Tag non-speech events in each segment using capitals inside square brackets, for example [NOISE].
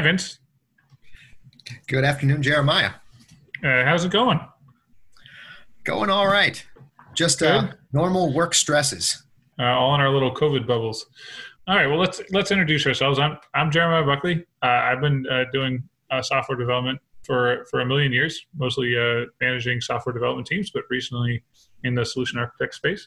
Hi, Vince. Good afternoon, Jeremiah. Uh, how's it going? Going all right. Just uh, normal work stresses. Uh, all in our little COVID bubbles. All right. Well, let's let's introduce ourselves. I'm I'm Jeremiah Buckley. Uh, I've been uh, doing uh, software development for for a million years, mostly uh, managing software development teams, but recently in the solution architect space.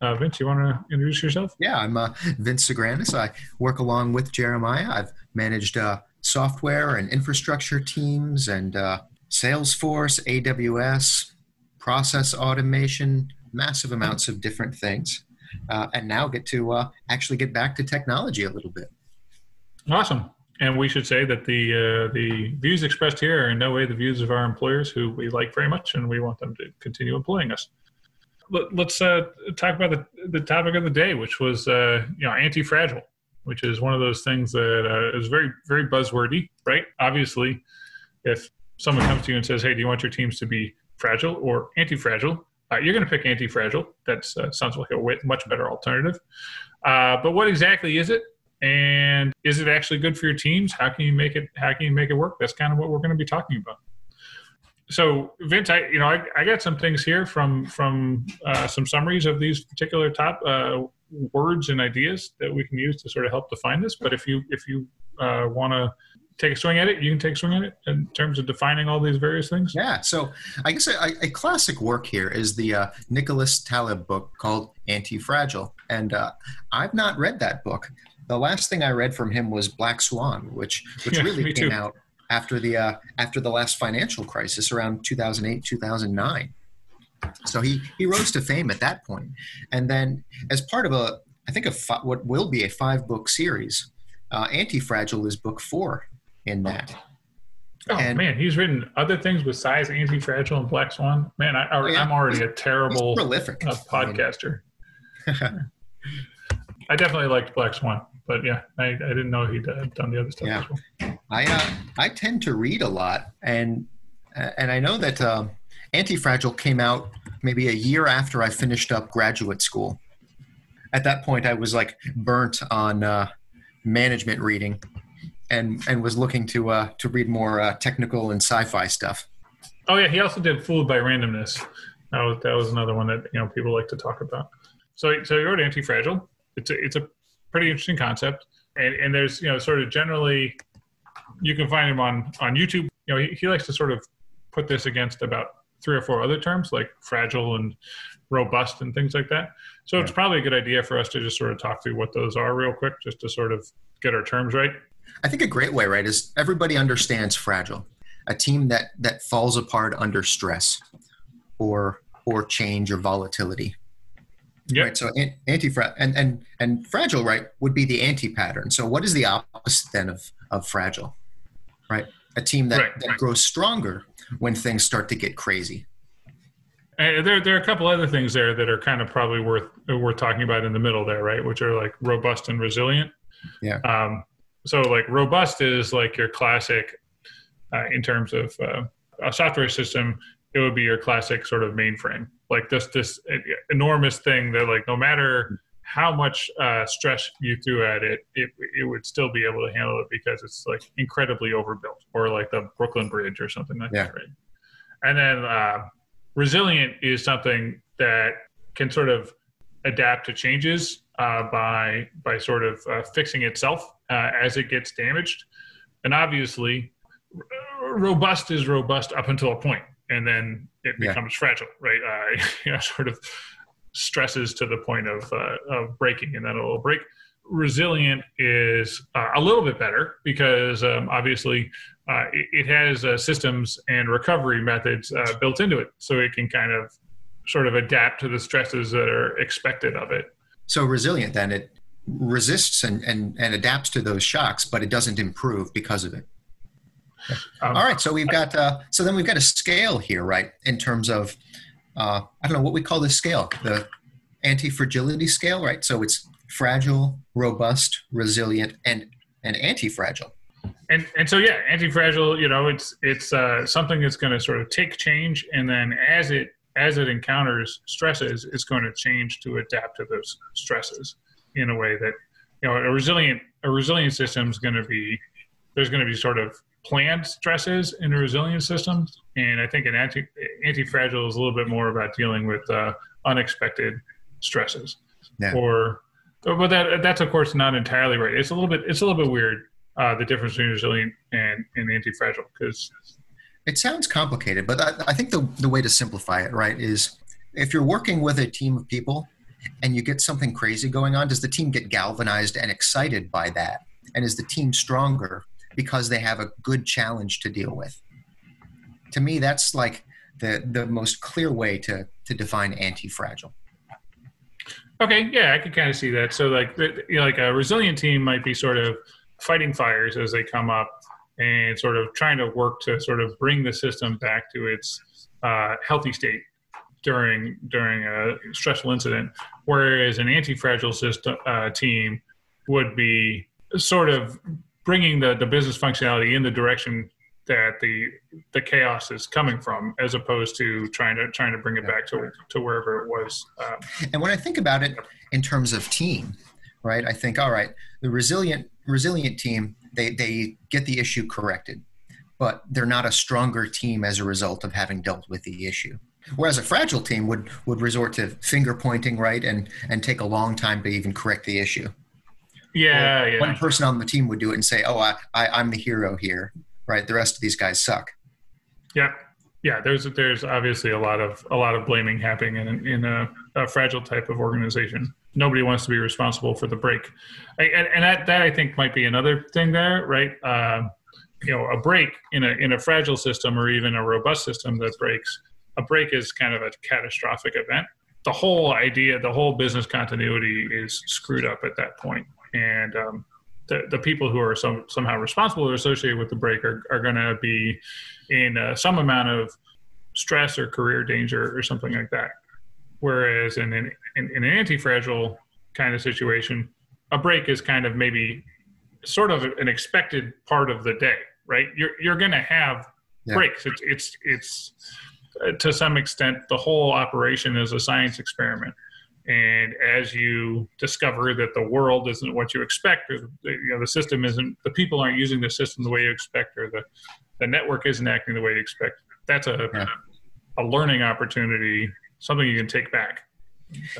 Uh, Vince, you want to introduce yourself? Yeah, I'm uh, Vince Sagrandis. I work along with Jeremiah. I've managed uh, software and infrastructure teams and uh, Salesforce, AWS, process automation, massive amounts of different things. Uh, and now get to uh, actually get back to technology a little bit. Awesome. And we should say that the uh, the views expressed here are in no way the views of our employers, who we like very much, and we want them to continue employing us. Let, us uh, talk about the, the topic of the day, which was uh, you know anti-fragile, which is one of those things that uh, is very very buzzwordy, right? Obviously, if someone comes to you and says, "Hey, do you want your teams to be fragile or anti-fragile?" Uh, you're going to pick anti-fragile. That uh, sounds like a much better alternative. Uh, but what exactly is it? and is it actually good for your teams how can you make it how can you make it work that's kind of what we're going to be talking about so vince i you know i, I got some things here from from uh, some summaries of these particular top uh, words and ideas that we can use to sort of help define this. But if you if you uh, want to take a swing at it you can take a swing at it in terms of defining all these various things. Yeah. So i guess a, a classic work here is the uh, nicholas taleb book called anti-fragile. And uh, i've not read that book. The last thing I read from him was Black Swan, which which [LAUGHS] yeah, really came too. out after the uh, after the last financial crisis around 2008 2009. So he he rose to fame at that point, and then as part of a I think a fi- what will be a five book series, uh, Anti Fragile is book four in that. Oh and, man, he's written other things besides Anti Fragile and Black Swan. Man, I, am yeah, already a terrible prolific uh, podcaster. [LAUGHS] I definitely liked Black Swan but yeah, I, I didn't know he'd uh, done the other stuff. Yeah, well. I uh, I tend to read a lot, and and I know that uh, Anti-Fragile came out maybe a year after I finished up graduate school. At that point, I was like burnt on uh, management reading, and and was looking to uh, to read more uh, technical and sci-fi stuff. Oh yeah, he also did Fooled by Randomness. That was that was another one that you know people like to talk about. So so you wrote Anti-Fragile. It's a it's a pretty interesting concept. And, and there's, you know, sort of generally, you can find him on, on YouTube. You know, he, he likes to sort of put this against about three or four other terms like fragile and robust and things like that. So yeah. it's probably a good idea for us to just sort of talk through what those are real quick, just to sort of get our terms right. I think a great way, right, is everybody understands fragile, a team that that falls apart under stress, or or change or volatility. Yep. Right. So anti and and and fragile, right, would be the anti pattern. So what is the opposite then of of fragile? Right. A team that, right, that right. grows stronger when things start to get crazy. And there, there are a couple other things there that are kind of probably worth worth talking about in the middle there, right? Which are like robust and resilient. Yeah. Um, so like robust is like your classic uh, in terms of uh, a software system. It would be your classic sort of mainframe, like this this enormous thing that like no matter how much uh, stress you threw at it, it it would still be able to handle it because it's like incredibly overbuilt, or like the Brooklyn Bridge or something like yeah. that. Right? And then uh, resilient is something that can sort of adapt to changes uh, by by sort of uh, fixing itself uh, as it gets damaged. And obviously, robust is robust up until a point and then it becomes yeah. fragile, right? Uh, [LAUGHS] you know, sort of stresses to the point of, uh, of breaking, and then it will break. Resilient is uh, a little bit better because um, obviously uh, it, it, has uh, systems and recovery methods uh, built into it, so it can kind of sort of adapt to the stresses that are expected of it. So resilient, then it resists and, and, and adapts to those shocks, but it doesn't improve because of it. Um, All right, so we've got uh, so then we've got a scale here, right? In terms of uh, I don't know what we call this scale, the anti-fragility scale, right? So it's fragile, robust, resilient, and and anti-fragile. And and so yeah, anti-fragile, you know, it's it's uh, something that's going to sort of take change, and then as it as it encounters stresses, it's going to change to adapt to those stresses in a way that you know a resilient a resilient system is going to be there's going to be sort of planned stresses in a resilient system, and I think an anti anti fragile is a little bit more about dealing with uh, unexpected stresses. Yeah. Or, but that that's of course not entirely right. It's a little bit it's a little bit weird uh, the difference between resilient and, and anti fragile because it sounds complicated, but I, I think the the way to simplify it right is if you're working with a team of people and you get something crazy going on, does the team get galvanized and excited by that? And is the team stronger because they have a good challenge to deal with? To me, that's like the, the most clear way to, to define anti-fragile. Okay, yeah, I can kind of see that. So, like, you know, like a resilient team might be sort of fighting fires as they come up, and sort of trying to work to sort of bring the system back to its uh, healthy state during during a stressful incident, whereas an anti-fragile system uh, team would be sort of bringing the, the business functionality in the direction that the the chaos is coming from, as opposed to trying to trying to bring it back to to wherever it was. Um, and when I think about it in terms of team, right? I think all right, the resilient resilient team they they get the issue corrected, but they're not a stronger team as a result of having dealt with the issue. Whereas a fragile team would would resort to finger pointing, right, and and take a long time to even correct the issue. Yeah, yeah. One person on the team would do it and say, "Oh, I, I I'm the hero here," right? The rest of these guys suck. Yeah, yeah. There's there's obviously a lot of a lot of blaming happening in in a, a fragile type of organization. Nobody wants to be responsible for the break, I, and, and that that I think might be another thing there, right? Uh, you know, a break in a in a fragile system or even a robust system that breaks a break is kind of a catastrophic event. The whole idea, the whole business continuity is screwed up at that. And um, the, the people who are some, somehow responsible or associated with the break are, are going to be in uh, some amount of stress or career danger or something like that. Whereas in an, in, in an anti fragile kind of situation, a break is kind of maybe sort of an expected part of the day, right? You're, you're going to have yeah. breaks. It's, it's, it's, to some extent, the whole operation is a science experiment. And as you discover that the world isn't what you expect, or the, you know, the system isn't, the people aren't using the system the way you expect, or the, the network isn't acting the way you expect, that's a, yeah. a learning opportunity, something you can take back.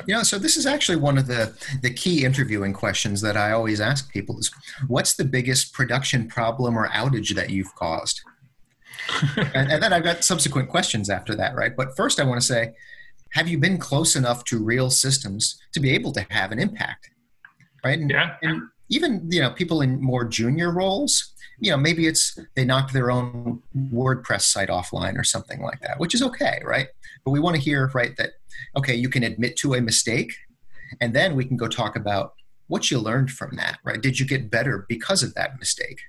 Yeah, so this is actually one of the, the key interviewing questions that I always ask people is what's the biggest production problem or outage that you've caused? [LAUGHS] and, and, then I've got subsequent questions after that, right? But first, I want to say, have you been close enough to real systems to be able to have an impact, right? And, yeah. And even you know people in more junior roles, you know, maybe it's they knocked their own WordPress site offline or something like that, which is okay, right? But we want to hear, right, that okay, you can admit to a mistake, and then we can go talk about what you learned from that, right? Did you get better because of that mistake?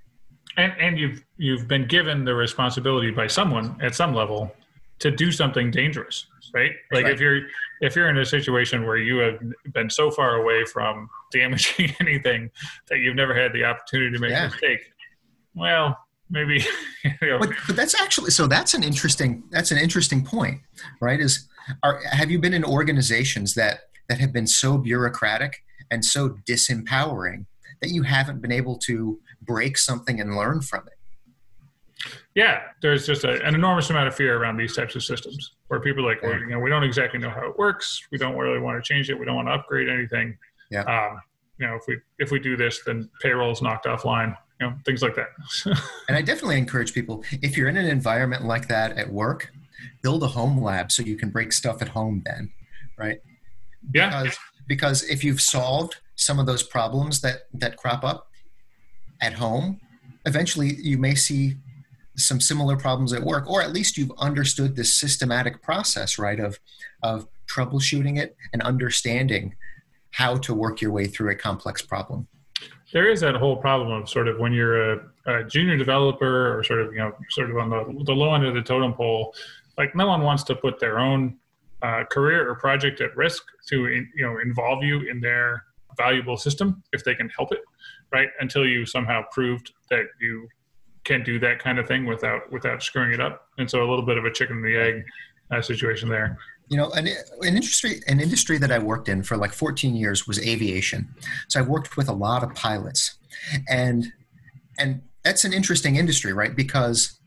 and and you've you've been given the responsibility by someone at some level to do something dangerous right like right. if you're if you're in a situation where you have been so far away from [LAUGHS] damaging anything that you've never had the opportunity to make yeah. a mistake well maybe [LAUGHS] you know. but, but that's actually so that's an interesting that's an interesting point right is are have you been in organizations that that have been so bureaucratic and so disempowering that you haven't been able to break something and learn from it. Yeah, there's just a, an enormous amount of fear around these types of systems where people are like, well, you know, we don't exactly know how it works. We don't really want to change it. We don't want to upgrade anything. Yeah. Um, you know, if we if we do this, then payroll is knocked offline. You know, things like that. [LAUGHS] and I definitely encourage people if you're in an environment like that at work, build a home lab so you can break stuff at home. Then, right? Yeah. Because, because if you've solved some of those problems that that crop up, at home, eventually you may see some similar problems at work, or at least you've understood this systematic process, right, of, of troubleshooting it and understanding how to work your way through a complex problem. There is that whole problem of sort of when you're a, a junior developer or sort of, you know, sort of on the, the low end of the totem pole, like no one wants to put their own uh, career or project at risk to, you know, involve you in their valuable system if they can help it right? Until you somehow proved that you can do that kind of thing without without screwing it up. And so a little bit of a chicken and the egg uh, situation there. You know, an, an industry an industry that I worked in for like 14 years was aviation. So I've worked with a lot of pilots, and and that's an interesting industry, right? Because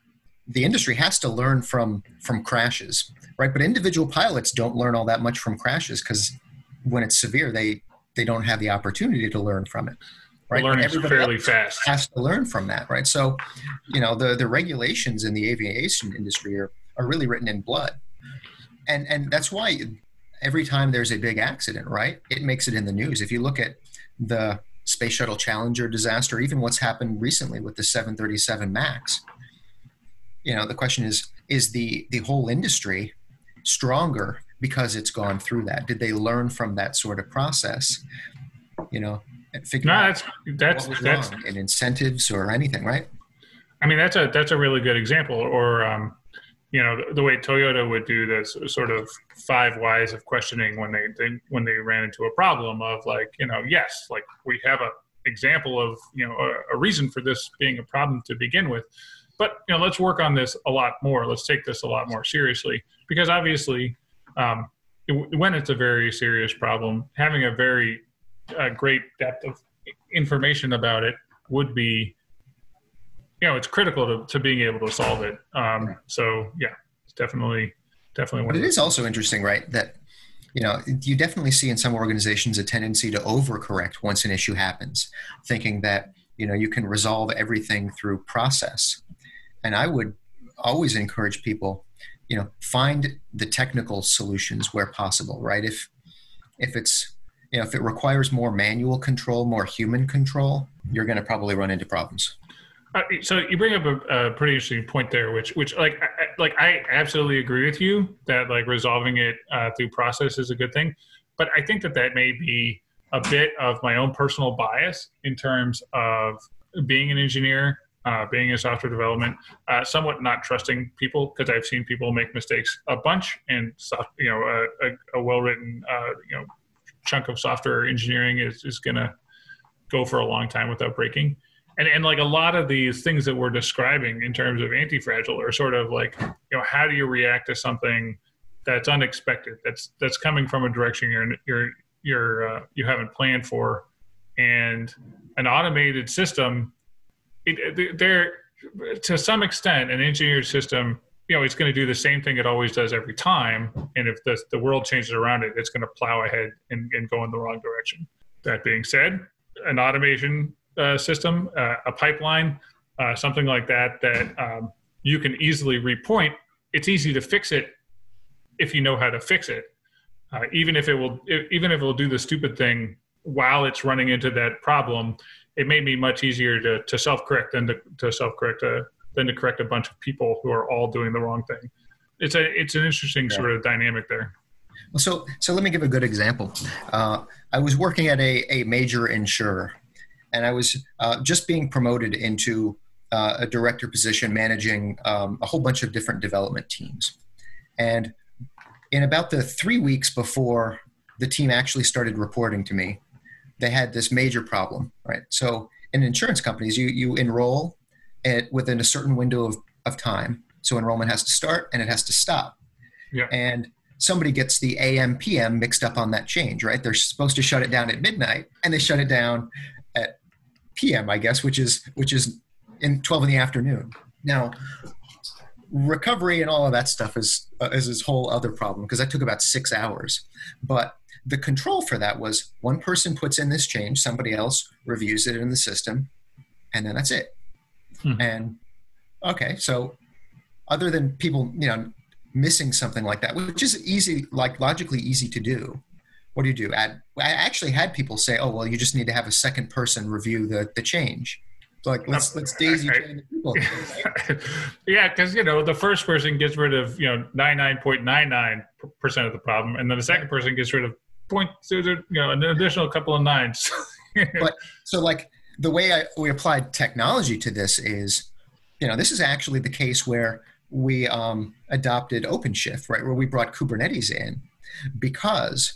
the industry has to learn from from crashes, right? But individual pilots don't learn all that much from crashes because when it's severe, they they don't have the opportunity to learn from it. Right, learning fairly fast. Has to learn from that, right? So, you know, the the regulations in the aviation industry are are really written in blood, and and that's why every time there's a big accident, right, it makes it in the news. If you look at the Space Shuttle Challenger disaster, even what's happened recently with the 737 Max, you know, the question is: is the the whole industry stronger because it's gone through that? Did they learn from that sort of process? You know, figure no, that's that's that's in incentives or anything, right? I mean, that's a that's a really good example. Or um, you know, the, the, way Toyota would do this sort of five whys of questioning when they, they when they ran into a problem of like, you know, yes, like we have a example of you know a, a reason for this being a problem to begin with but you know let's work on this a lot more let's take this a lot more seriously because obviously um, it, when it's a very serious problem having a very uh, great depth of information about it would be you know it's critical to, to being able to solve it. Um, so yeah it's definitely definitely but it is also interesting right that you know you definitely see in some organizations a tendency to overcorrect once an issue happens thinking that you know you can resolve everything through process. And I would always encourage people, you know, find the technical solutions where possible, right? If if it's know if it requires more manual control, more human control, you're going to probably run into problems. Uh, so you bring up a, a, pretty interesting point there, which which like I, like I absolutely agree with you that like resolving it uh, through process is a good thing, but I think that that may be a bit of my own personal bias in terms of being an engineer uh, being in software development, uh, somewhat not trusting people because I've seen people make mistakes a bunch, and you know, a, a, a well-written, uh, you know, chunk of software engineering is is going to go for a long time without breaking. And and like a lot of these things that we're describing in terms of anti-fragile are sort of like, you know, how do you react to something that's unexpected, that's that's coming from a direction you're you're you're uh, you haven't planned for, and an automated system it, they're to some extent an engineered system you know it's going to do the same thing it always does every time and if the, the world changes around it it's going to plow ahead and, and go in the wrong direction. That being said an automation uh, system uh, a pipeline uh, something like that that um, you can easily repoint it's easy to fix it if you know how to fix it. Uh, even if it will even if it will do the stupid thing while it's running into that problem it may be much easier to, to self-correct than to, to self-correct a, than to correct a bunch of people who are all doing the wrong thing. It's a it's an interesting yeah. sort of dynamic there. Well, so so let me give a good example. Uh, I was working at a, a major insurer, and I was uh, just being promoted into uh, a director position, managing um, a whole bunch of different development teams. And in about the three weeks before the team actually started reporting to me, they had this major problem, right? So in insurance companies, you you enroll it within a certain window of, of time. So enrollment has to start and it has to stop. Yeah. And somebody gets the AM PM mixed up on that change, right? They're supposed to shut it down at midnight and they shut it down at PM, I guess, which is which is in 12 in the afternoon. Now, recovery and all of that stuff is uh, is this whole other problem because that took about 6 hours. But the control for that was one person puts in this change, somebody else reviews it in the system, and then that's it. Hmm. And okay, so other than people, you know, missing something like that, which is easy, like logically easy to do, what do you do? Add, I actually had people say, "Oh, well, you just need to have a second person review the the change." like let's let's daisy chain the people. [LAUGHS] yeah, because you know the first person gets rid of you know ninety nine point nine nine percent of the problem, and then the second person gets rid of point you know an additional couple of nines [LAUGHS] but so like the way I, we applied technology to this is you know this is actually the case where we um, adopted OpenShift, right, where we brought Kubernetes in because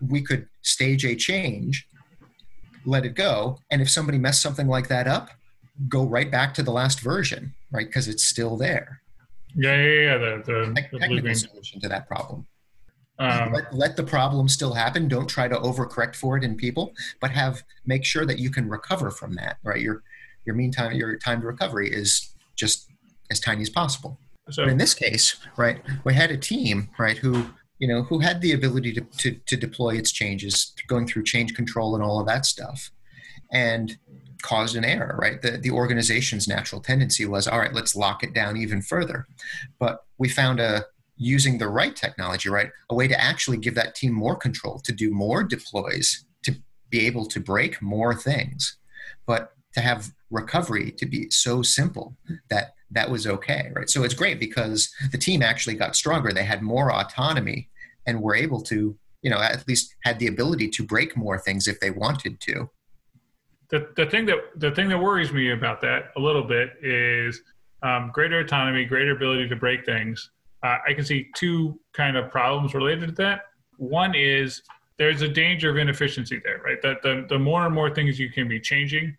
we could stage a change, let it go, and if somebody messed something like that up, go right back to the last version, right, because it's still there. Yeah, yeah, yeah. The, the, the technical solution to that problem. Um, let, let, the problem still happen. Don't try to overcorrect for it in people, but have make sure that you can recover from that. Right, your mean time your time to recovery is just as tiny as possible. So But in this case, right, we had a team, right, who you know who had the ability to, to, to deploy its changes, going through change control and all of that stuff, and caused an error. Right, the the organization's natural tendency was, all right, let's lock it down even further, but we found a using the right technology, right, a way to actually give that team more control to do more deploys, to be able to break more things, but to have recovery to be so simple that that was okay, right? So it's great because the team actually got stronger. They had more autonomy and were able to, you know, at least had the ability to break more things if they wanted to. the, the thing that the thing that worries me about that a little bit is um, greater autonomy, greater ability to break things. Uh, I can see two kind of problems related to that. One is there's a danger of inefficiency there, right? That the, the more and more things you can be changing,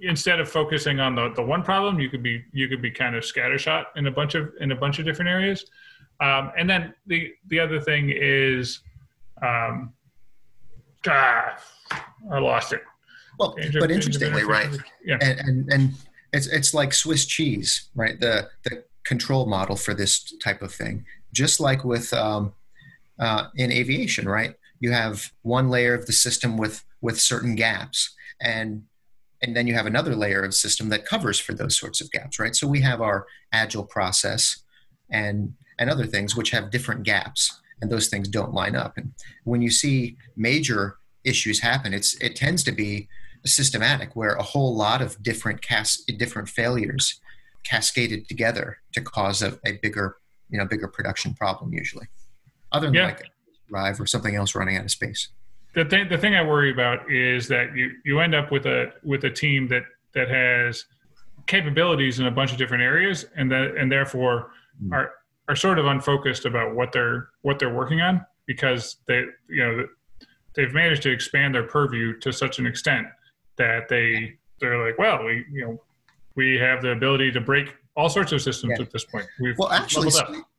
instead of focusing on the, the one problem, you could be you could be kind of scattershot in a bunch of in a bunch of different areas. Um, and then the the other thing is, um, ah, I lost it. Well, Danger- but interestingly, right. Yeah. and, and and it's it's like Swiss cheese, right? The the control model for this type of thing, just like with um, uh, in aviation, right? You have one layer of the system with with certain gaps, and and then you have another layer of system that covers for those sorts of gaps, right? So we have our agile process and and other things which have different gaps, and those things don't line up. And when you see major issues happen, it's it tends to be systematic where a whole lot of different cas- different failures cascaded together to cause a, a bigger you know bigger production problem usually other than Yeah. like a drive or something else running out of space the thing the thing I worry about is that you you end up with a with a team that that has capabilities in a bunch of different areas and that and therefore Mm. are are sort of unfocused about what they're what they're working on because they you know they've managed to expand their purview to such an extent that they they're like well we you know we have the ability to break all sorts of systems Yeah. at this point. We've well actually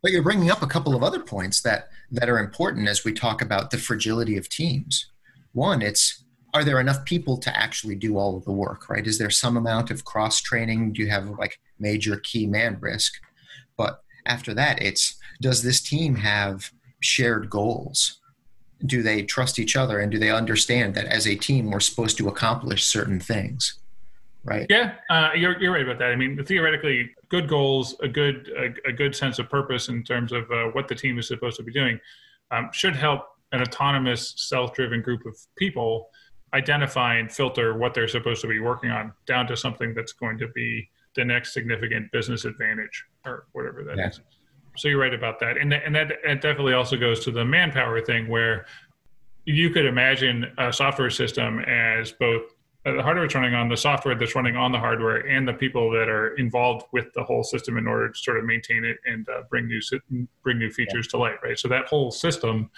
but you're bringing up a couple of other points that that are important as we talk about the fragility of teams. One it's are there enough people to actually do all of the work right? Is there some amount of cross training do you have like major key man risk? But after that it's does this team have shared goals? Do they trust each other and do they understand that as a team we're supposed to accomplish certain things right Yeah, uh, you're, you're right about that. I mean, theoretically, good goals, a good a, a good sense of purpose in terms of uh, what the team is supposed to be doing, um, should help an autonomous, self-driven group of people identify and filter what they're supposed to be working on down to something that's going to be the next significant business advantage or whatever that is. Yeah. So you're right about that, and that, and that it definitely also goes to the manpower thing where you could imagine a software system as both the hardware that's running on the software that's running on the hardware and the people that are involved with the whole system in order to sort of maintain it and uh, bring new bring new features to light right? So that whole system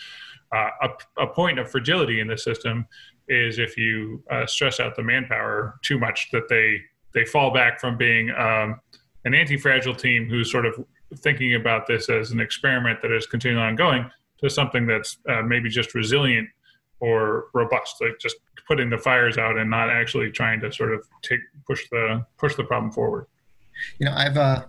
uh, a, a point of fragility in the system is if you uh, stress out the manpower too much that they they fall back from being um, an anti-fragile team who's sort of thinking about this as an experiment that is continually ongoing to something that's uh, maybe just resilient or robust, like just putting the fires out and not actually trying to sort of take push the push the problem forward. you know i've uh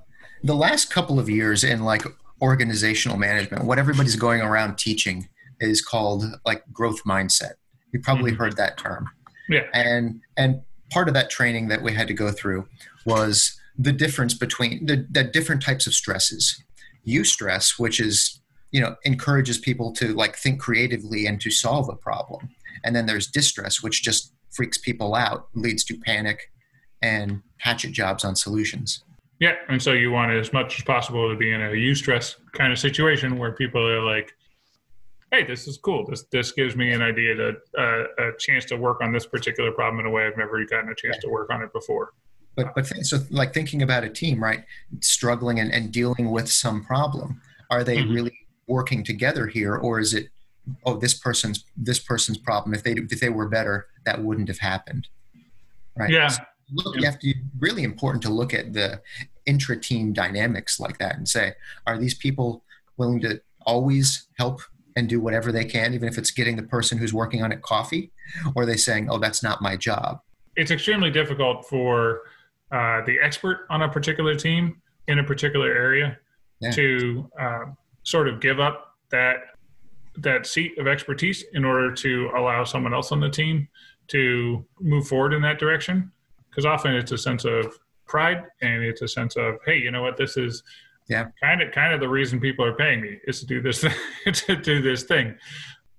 the last couple of years in like organizational management what everybody's going around teaching is called like growth mindset you probably Mhm. heard that term Yeah. and and part of that training that we had to go through was the difference between the, the different types of stresses eustress which is you know encourages people to like think creatively and to solve a problem and then there's distress which just freaks people out leads to panic and hatchet jobs on solutions Yeah, and so you want as much as possible to be in a eustress kind of situation where people are like, "Hey, this is cool. This this gives me an idea to uh, a chance to work on this particular problem in a way I've never gotten a chance to work on it before." but but th- so like thinking about a team right struggling and, and dealing with some problem are they Mhm. really working together here or is it oh this person's this person's problem. If they if they were better that wouldn't have happened. Right? Yeah. So look you have to really important to look at the intra team dynamics like that and say are these people willing to always help and do whatever they can even if it's getting the person who's working on it coffee? Or are they saying oh that's not my job? It's extremely difficult for uh, the expert on a particular team in a particular area yeah. to uh, sort of give up that that seat of expertise in order to allow someone else on the team to move forward in that direction. Because often it's a sense of pride and it's a sense of hey you know what? This is yeah. kind of kind of the reason people are paying me is to do this [LAUGHS] to do this thing.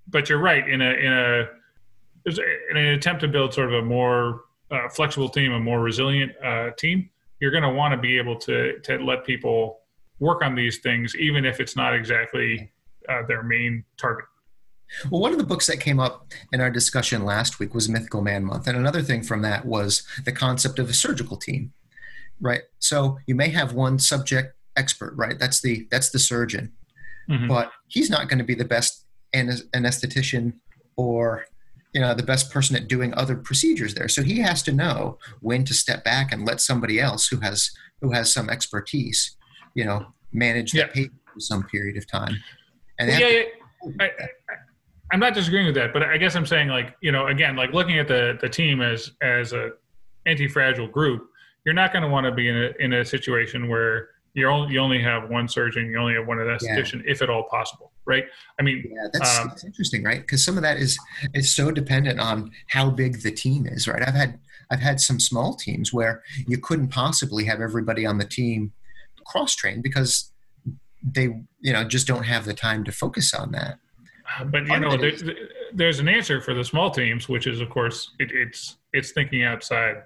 But you're right in a in a in an attempt to build sort of a more uh, flexible team a more resilient uh, team you're going to want to be able to to let people work on these things even if it's not exactly uh, their main target well, one of the books that came up in our discussion last week was Mythical Man Month. And another thing from that was the concept of a surgical team, right? So you may have one subject expert, right? That's the that's the surgeon, mm-hmm. but he's not going to be the best anesthetician or you know the best person at doing other procedures there. So he has to know when to step back and let somebody else who has who has some expertise, you know, manage yeah. the patient for some period of time. And yeah, to- yeah. I, I'm not disagreeing with that, but I guess I'm saying like you know again like looking at the the team as as a anti fragile group, you're not going to want to be in a in a situation where you only you only have one surgeon, you only have one anesthetician, yeah. if at all possible, right? I mean, yeah, that's, um, that's interesting, right? Because some of that is is so dependent on how big the team is, right? I've had I've had some small teams where you couldn't possibly have everybody on the team cross trained because they you know just don't have the time to focus on that. But you know, there's, there's an answer for the small teams, which is of course it, it's it's thinking outside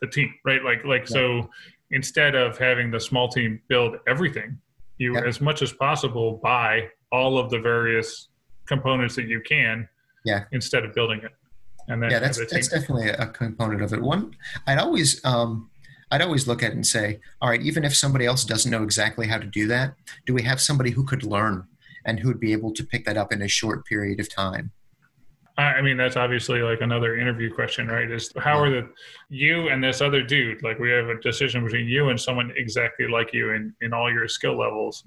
the team, right? Like like yeah. so instead of having the small team build everything, you yep. as much as possible buy all of the various components that you can. Yeah. Instead of building it. And then yeah, that's that's definitely a component of it. One, I'd always um, I'd always look at it and say, all right, even if somebody else doesn't know exactly how to do that, do we have somebody who could learn and who would be able to pick that up in a short period of time? I mean, that's obviously like another interview question, right? Is how are the you and this other dude like we have a decision between you and someone exactly like you in in all your skill levels?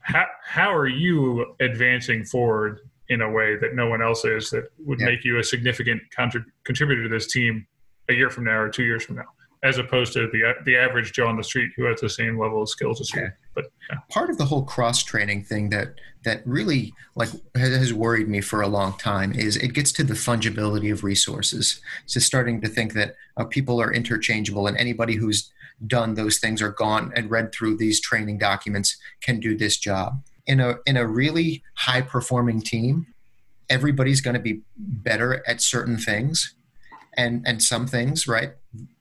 How how are you advancing forward in a way that no one else is that would yeah. make you a significant contrib- contributor to this team a year from now or two years from now? As opposed to the the average Joe on the street who has the same level of skills as you. But yeah. part of the whole cross training thing that that really like has worried me for a long time is it gets to the fungibility of resources. So starting to think that uh, people are interchangeable and anybody who's done those things or gone and read through these training documents can do this job. In a in a really high performing team, everybody's going to be better at certain things and and some things, right?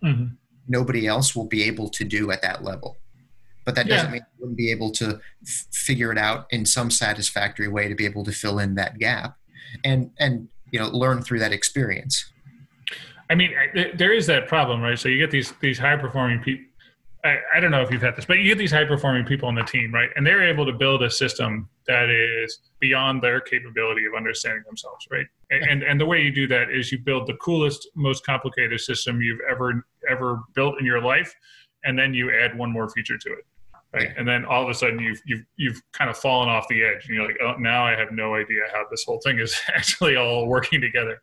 Mm-hmm nobody else will be able to do at that level. But that doesn't yeah. mean you wouldn't be able to f- figure it out in some satisfactory way to be able to fill in that gap, and and you know learn through that experience. I mean, there is that problem, right? So you get these these high performing people. I, I don't know if you've had this, but you get these high performing people on the team, right? And they're able to build a system that is beyond their capability of understanding themselves, right? And, and the way you do that is you build the coolest, most complicated system you've ever ever built in your life, and then you add one more feature to it. Right? And then all of a sudden you've you've you've kind of fallen off the edge, and you're like, oh, now I have no idea how this whole thing is [LAUGHS] actually all working together.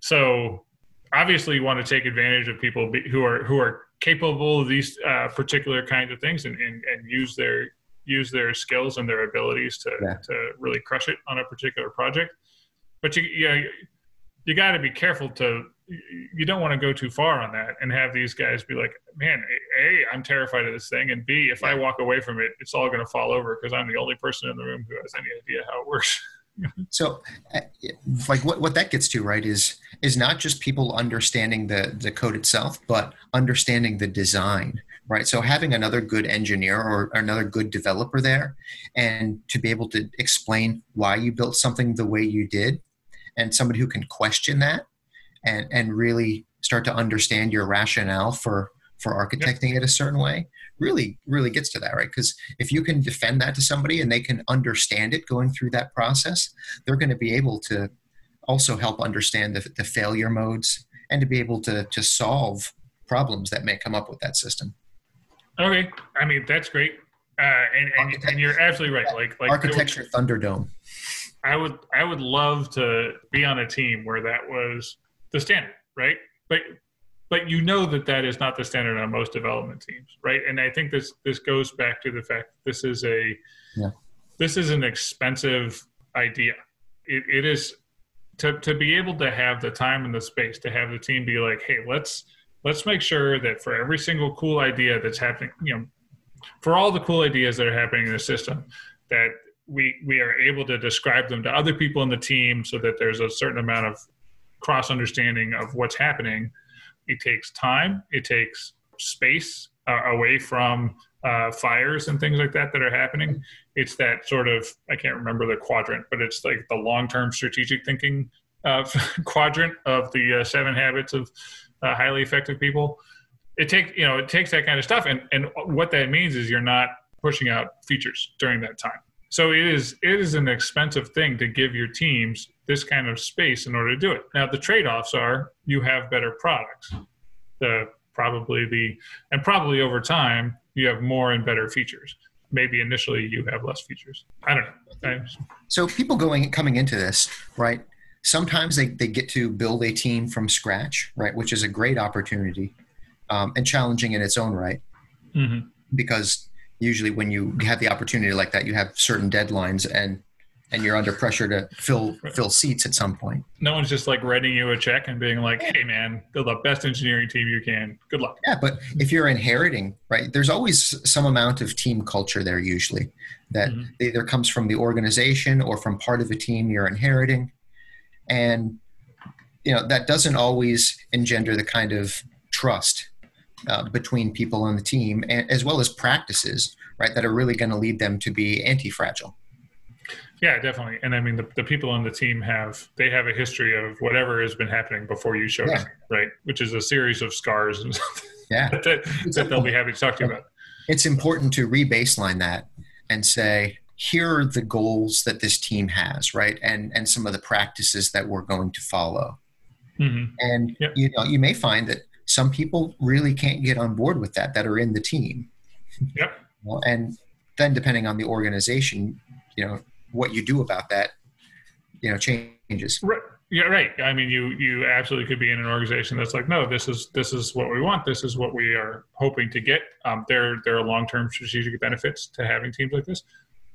So obviously, you want to take advantage of people who are who are capable of these uh, particular kinds of things, and, and and use their use their skills and their abilities to yeah. to really crush it on a particular project. But you you, you got to be careful to you don't want to go too far on that and have these guys be like, man, A, I'm terrified of this thing. And B, if I walk away from it, it's all going to fall over because I'm the only person in the room who has any idea how it works. [LAUGHS] so uh, like what, what that gets to right is is not just people understanding the the code itself but understanding the design right so having another good engineer or, or another good developer there and to be able to explain why you built something the way you did and somebody who can question that and and really start to understand your rationale for for architecting yep. it a certain way really really gets to that right? Because if you can defend that to somebody and they can understand it going through that process they're going to be able to also help understand the, the failure modes and to be able to to solve problems that may come up with that system. Okay. I mean that's great. Uh, and, and, and, you're absolutely right. Like like architecture thunderdome. I would i would love to be on a team where that was the standard, right? But but you know that that is not the standard on most development teams, right? And I think this this goes back to the fact this is a yeah. this is an expensive idea. It, it is to to be able to have the time and the space to have the team be like, hey, let's let's make sure that for every single cool idea that's happening, you know, for all the cool ideas that are happening in the system, that we we are able to describe them to other people in the team so that there's a certain amount of cross understanding of what's happening it takes time. It takes space uh, away from uh, fires and things like that that are happening. It's that sort of i can't remember the quadrant but it's like the long-term strategic thinking uh, [LAUGHS] quadrant of the uh, seven habits of uh, highly effective people. It takes you know it takes that kind of stuff and and what that means is you're not pushing out features during that time so it is it is an expensive thing to give your teams this kind of space in order to do it. Now the trade-offs are you have better products. The probably the and probably over time you have more and better features. Maybe initially you have less features. I don't know. I, so people going coming into this, right? Sometimes they, they get to build a team from scratch, right? Which is a great opportunity um, and challenging in its own right. Mm-hmm. Because usually when you have the opportunity like that, you have certain deadlines and and you're under pressure to fill fill seats at some point. No one's just like writing you a check and being like, "Hey, man, build the best engineering team you can. Good luck." Yeah, but if you're inheriting, right, there's always some amount of team culture there. Usually, that mm-hmm. either comes from the organization or from part of a team you're inheriting, and you know that doesn't always engender the kind of trust uh, between people on the team, as well as practices, right, that are really going to lead them to be anti-fragile. Yeah, definitely. And I mean, the, the people on the team have they have a history of whatever has been happening before you showed yeah. up, right? Which is a series of scars and [LAUGHS] yeah that, that they'll be happy to talk to you about. It's important to re-baseline that and say, here are the goals that this team has, right? And and some of the practices that we're going to follow. Mm-hmm. And yep. you know, you may find that some people really can't get on board with that that are in the team. Yep. Well, and then depending on the organization, you know, what you do about that, you know, changes. Right. Yeah, right. I mean, you you absolutely could be in an organization that's like, no, this is this is what we want. This is what we are hoping to get. Um, there there are long term strategic benefits to having teams like this,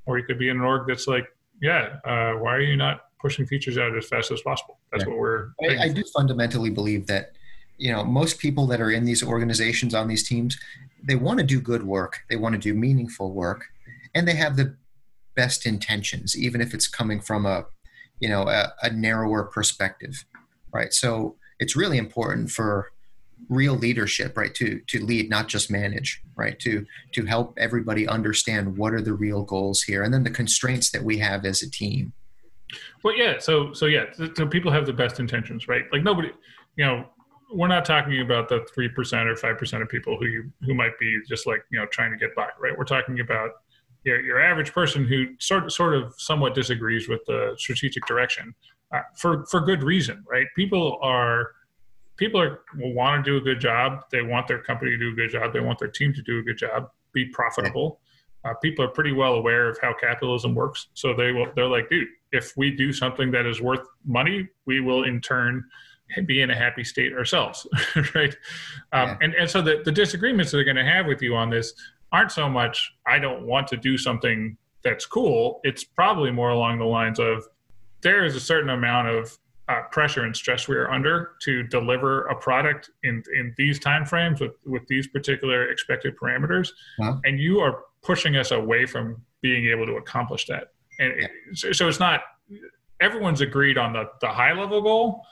or you could be in an org that's like, yeah, uh, why are you not pushing features out as fast as possible? That's yeah. what we're. I, I do fundamentally believe that you know most people that are in these organizations on these teams they want to do good work. They want to do meaningful work and they have the best intentions even if it's coming from a you know a, a narrower perspective right? So it's really important for real leadership right to to lead not just manage right to to help everybody understand what are the real goals here and then the constraints that we have as a team. Well yeah so so yeah so people have the best intentions right? Like nobody you know we're not talking about the 3% or 5% of people who you, who might be just like you know trying to get by right? We're talking about your, your average person who sort of, sort of somewhat disagrees with the strategic direction uh, for for good reason right? People are people are will want to do a good job. They want their company to do a good job. They want their team to do a good job. Be profitable. Uh, people are pretty well aware of how capitalism works. So they will they're like dude if we do something that is worth money we will in turn be in a happy state ourselves, [LAUGHS] right? Um, yeah. And and so the the disagreements they're going to have with you on this aren't so much I don't want to do something that's cool. It's probably more along the lines of there is a certain amount of uh, pressure and stress we are under to deliver a product in in these timeframes with with these particular expected parameters, and you are pushing us away from being able to accomplish that. And yeah. it, so it's not everyone's agreed on the the high level goal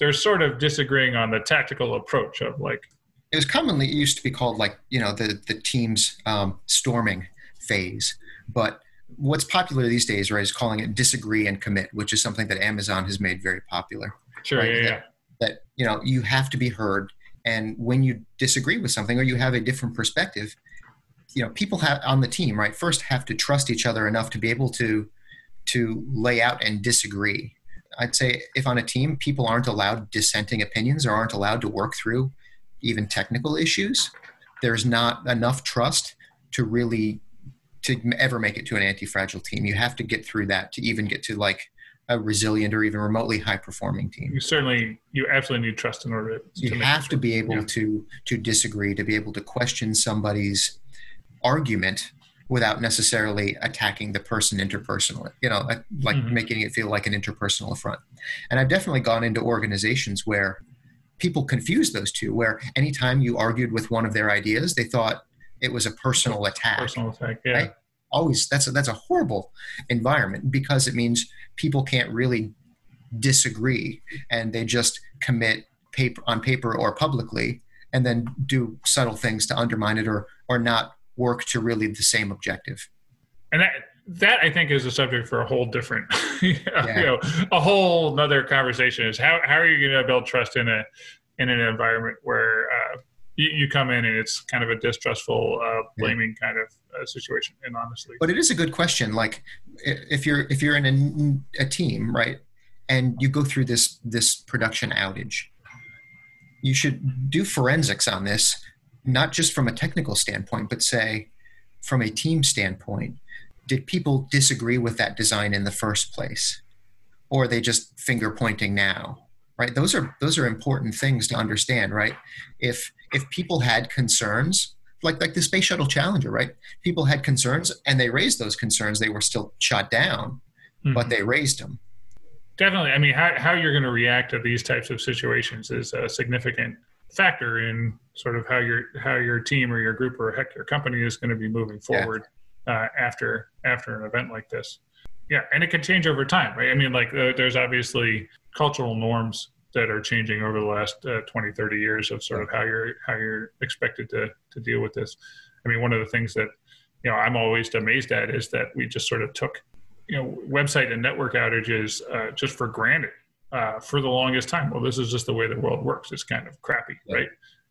they're sort of disagreeing on the tactical approach of like it was commonly it used to be called like you know the the team's um, storming phase but what's popular these days right is calling it disagree and commit which is something that amazon has made very popular sure right? yeah, that, yeah. that you know you have to be heard and when you disagree with something or you have a different perspective you know people have on the team right first have to trust each other enough to be able to to lay out and disagree I'd say if on a team people aren't allowed dissenting opinions or aren't allowed to work through even technical issues, there's not enough trust to really to ever make it to an anti-fragile team. You have to get through that to even get to like a resilient or even remotely high performing team. You certainly, you absolutely need trust in order to. You have to be able Yeah. to to disagree, to be able to question somebody's argument without necessarily attacking the person interpersonally. You know, like Mhm. making it feel like an interpersonal affront. And I've definitely gone into organizations where people confuse those two. Where anytime you argued with one of their ideas, they thought it was a personal attack personal attack. Yeah. Right. always that's a, that's a horrible environment because it means people can't really disagree and they just commit paper on paper or publicly and then do subtle things to undermine it or or not work to really the same objective and that that I think is a subject for a whole different, [LAUGHS] you know, a whole another conversation. Is how how are you going to build trust in a in an environment where uh, you, you come in and it's kind of a distrustful, uh, blaming kind of uh, situation. And honestly, but it is a good question like if you're if you're in a, a team right and you go through this this production outage you should do forensics on this not just from a technical standpoint but say from a team standpoint did people disagree with that design in the first place? Or are they just finger pointing now right? Those are those are important things to understand right? If if people had concerns like like the space shuttle challenger right? People had concerns and they raised those concerns they were still shot down but mm-hmm. they raised them definitely. I mean, how how you're going to react to these types of situations is a significant factor in sort of how your how your team or your group or heck your company is going to be moving Yeah. forward uh, after after an event like this. Yeah, and it can change over time, right? I mean, like uh, there's obviously cultural norms that are changing over the last uh, 20, 30 years of sort of how you're how you're expected to to deal with this. I mean, one of the things that you know I'm always amazed at is that we just sort of took you know website and network outages uh, just for granted uh, for the longest time. Well, this is just the way the world works. It's kind of crappy, Yeah. right?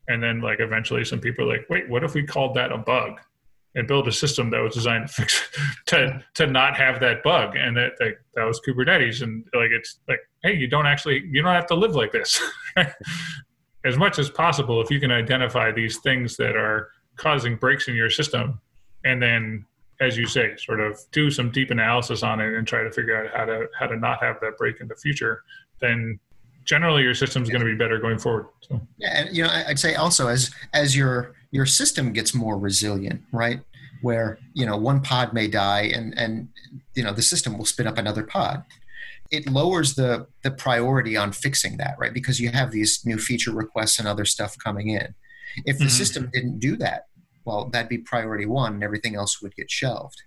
And then like eventually some people are like, wait, what if we called that a bug and build a system that was designed to fix [LAUGHS] to to not have that bug? And that that, that was Kubernetes. And like it's like, hey, you don't actually you don't have to live like this. [LAUGHS] as much as possible, if you can identify these things that are causing breaks in your system, and then as you say, sort of do some deep analysis on it and try to figure out how to how to not have that break in the future, then generally your system's going to be better going forward. So Yeah, and you know, I'd say also as as your your system gets more resilient, right? Where you know one pod may die, and and you know the system will spin up another pod. It lowers the the priority on fixing that, right? Because you have these new feature requests and other stuff coming in. If the Mhm. system didn't do that, well, that'd be priority one, and everything else would get shelved.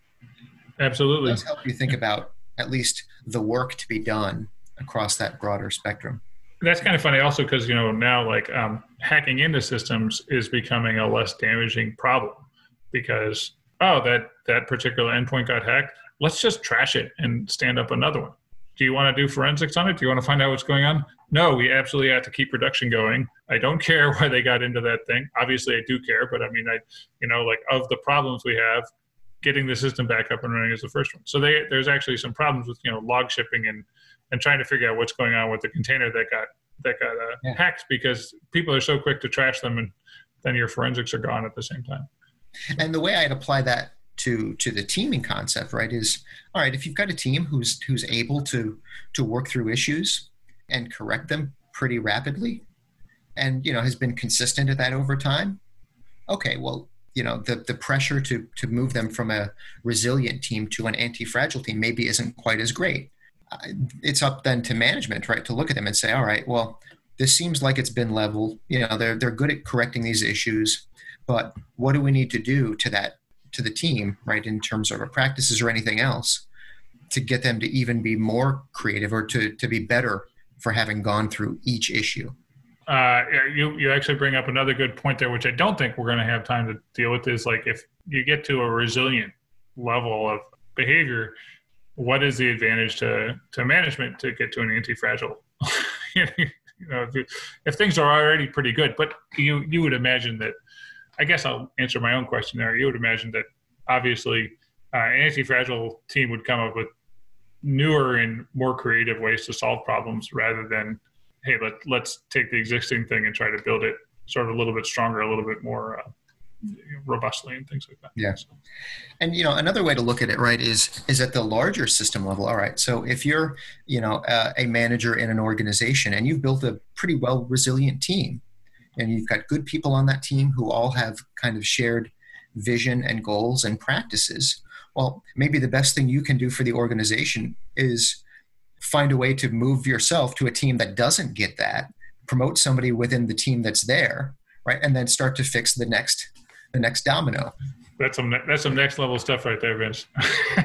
It absolutely. does help you think about at least the work to be done across that broader spectrum. That's kind of funny also because you know now like um, hacking into systems is becoming a less damaging problem because oh that that particular endpoint got hacked. Let's just trash it and stand up another one. Do you want to do forensics on it? Do you want to find out what's going on? No, we absolutely have to keep production going. I don't [LAUGHS] care why they got into that thing. Obviously, I do care, but I mean, I, you know, like of the problems we have, getting the system back up and running is the first one. So they, there's actually some problems with you know log shipping and and trying to figure out what's going on with the container that got that got uh, Yeah. hacked because people are so quick to trash them and then your forensics are gone at the same time. And the way I'd apply that to to the teaming concept, right, is all right. If you've got a team who's who's able to to work through issues and correct them pretty rapidly, and you know has been consistent at that over time, okay, well, you know the the pressure to to move them from a resilient team to an anti-fragile team maybe isn't quite as great. It's up then to management, right, to look at them and say, all right, well, this seems like it's been leveled. You know, they're they're good at correcting these issues, but what do we need to do to that to the team, right, in terms of our practices or anything else, to get them to even be more creative or to to be better for having gone through each issue. Uh, you you actually bring up another good point there, which I don't think we're going to have time to deal with. Is like if you get to a resilient level of behavior, what is the advantage to to management to get to an anti-fragile? [LAUGHS] you know, if, if things are already pretty good, but you you would imagine that. I guess I'll answer my own question there. You would imagine that obviously uh, an anti-fragile team would come up with newer and more creative ways to solve problems rather than hey let, let's take the existing thing and try to build it sort of a little bit stronger a little bit more uh, robustly and things like that. Yeah. And you know, another way to look at it, right, is is at the larger system level. All right. So if you're, you know, uh, a manager in an organization and you've built a pretty well resilient team, and you've got good people on that team who all have kind of shared vision and goals and practices. Well, maybe the best thing you can do for the organization is find a way to move yourself to a team that doesn't get that, promote somebody within the team that's there, right, and then start to fix the next the next domino. That's some that's some next level stuff right there, Vince. [LAUGHS]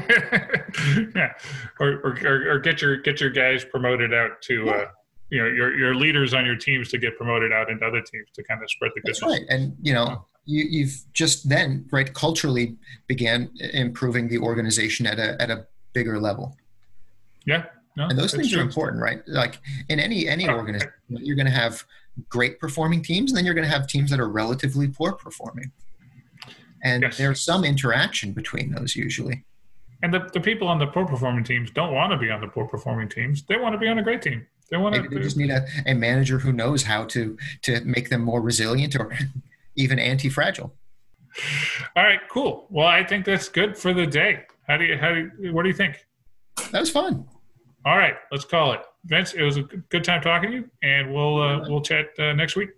yeah, or, or, or get your get your guys promoted out to uh, you know your your leaders on your teams to get promoted out into other teams to kind of spread the That's goodness. right, and you know you, you've just then right culturally began improving the organization at a at a bigger level. Yeah, no, and those things are important, right? Like in any any Oh, organization, you're going to have great performing teams, and then you're going to have teams that are relatively poor performing. And Yes. there's some interaction between those usually. And the, the people on the poor performing teams don't want to be on the poor performing teams. They want to be on a great team. They want Maybe they to. just need a, a manager who knows how to to make them more resilient or [LAUGHS] even anti-fragile. All right, cool. Well, I think that's good for the day. How do you? How do you, What do you think? That was fun. All right, let's call it. Vince, it was a good good time talking to you, and we'll uh, we'll chat uh, next week.